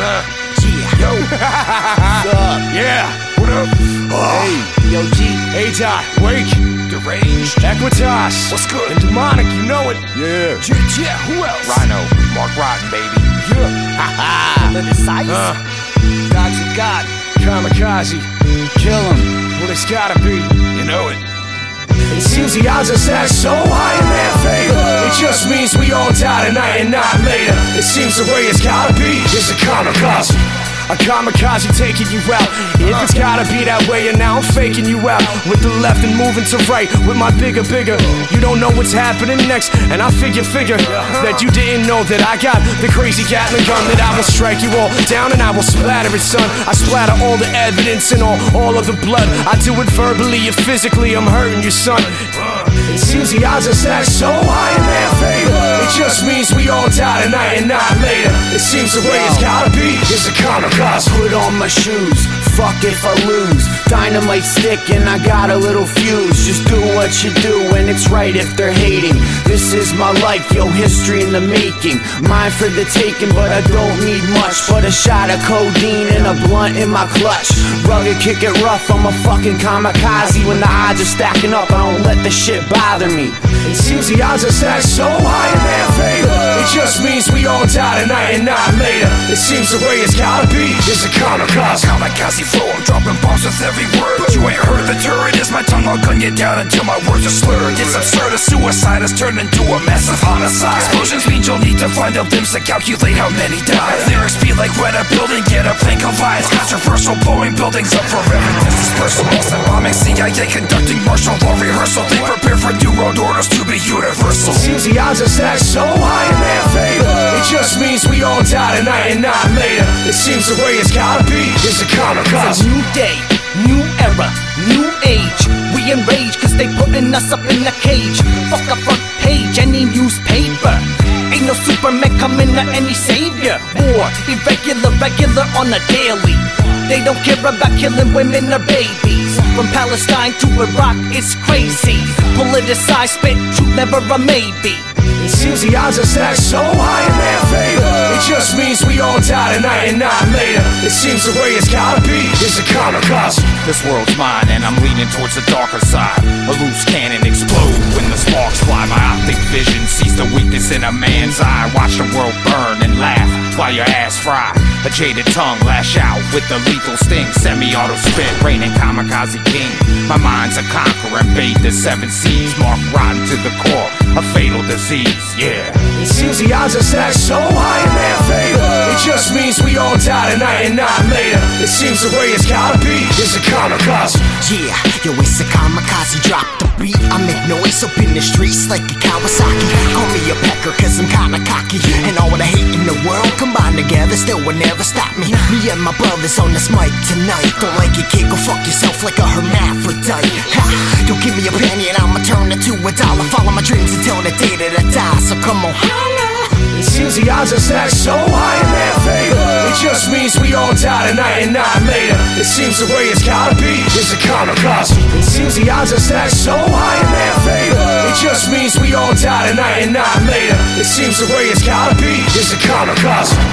Uh, yeah. Yo. What's up? Yeah. What up? Oh. Hey, yo, G. A-Dot, Wake, D-RaNGD. Aequitas. What's good? And Duhmonic, you know it. Yeah. Yeah, yeah, who else? Rhino. Mark Rottin, baby. Yeah. Ha The size? Uh, Dogs of God. kamikaze. Kill him. Well, it's gotta be. You know it. It seems the odds are stacked so high in their favor. It just means we all die tonight and not later. It seems the way it's gotta be is a kamikaze. A kamikaze taking you out. If it's gotta be that way, and now I'm faking you out. With the left and moving to right, with my bigger, bigger. You don't know what's happening next, and I figure, figure that you didn't know that I got the crazy Gatling gun that I will strike you all down and I will splatter it, son. I splatter all the evidence and all, all of the blood. I do it verbally and physically, I'm hurting you, son. It seems the odds are stacked so high in their favor. It just means we all die tonight and not later. It seems the way it's gotta be is a kamikaze. Put on my shoes. Fuck if I lose. Dynamite stick and I got a little fuse. Just do what you do and it's right if they're hating. This is my life, yo, history in the making. Mine for the taking, but I don't need much. But a shot of codeine and a blunt in my clutch. Rugged, kick it rough, I'm a fucking kamikaze. When the odds are stacking up, I don't let the shit bother me. It seems the odds are stacked so high in their favor. It just means we all die tonight and not later. It seems the way it's gotta be It's a kamikaze. Kamikaze flow, I'm dropping bombs with every word. But you ain't heard the turret is my tongue, I'll gun you down until my words are slurred. It's absurd, a suicide has turned into a massive homicide. Explosions mean you'll need to find the limbs to calculate how many died. Lyrics be like when a building, get a plane collides. Controversial, blowing buildings up forever. This is personal. Boston bombing, CIA conducting martial law rehearsal. They prepare for new world orders to be universal. Seems the odds are stacked so high in their favor. It just means we all die tonight and not later. It seems the way it's gotta be is a It's kamikaze. a new day, new era, new age. We enrage cause they putting us up in a cage. Fuck a front page, any newspaper. Ain't no Superman coming to any savior. War, irregular, regular on a daily. They don't care about killing women or babies. From Palestine to Iraq, it's crazy. Politicized, spit truth, never a maybe. It seems the odds are stacked so high in their favor. It just means we all die tonight and not later. It seems the way it's gotta be is a kamikaze. This world's mine and I'm leaning towards the darker side. A loose cannon explode when the sparks fly. My optic vision sees the weakness in a man's eye. Watch the world burn and laugh while your ass fry. A jaded tongue lash out with the lethal sting. Semi-auto spit, reigning kamikaze king. My mind's a conqueror, invade the seven seas. Mark rotten to the core, a fatal disease. Yeah. It seems the odds are stacked so tonight and not later. It seems the way it's gotta be is a kamikaze. Yeah, yo, it's a kamikaze, drop the beat. I make noise up in the streets like a Kawasaki. Call me a pecker, cause I'm kinda cocky. And all the hate in the world combined together still will never stop me. Me and my brothers on this mic tonight. Don't like it, kid, go fuck yourself like a hermaphrodite. Ha, don't give me a penny and I'ma turn it to a dollar. Follow my dreams until the day that I die. So come on. It seems the odds are stacked so high we all die tonight and not later. It seems the way it's gotta be is a kamikaze. It seems the odds are stacked so high in their favor. It just means we all die tonight and not later. It seems the way it's gotta be is a kamikaze.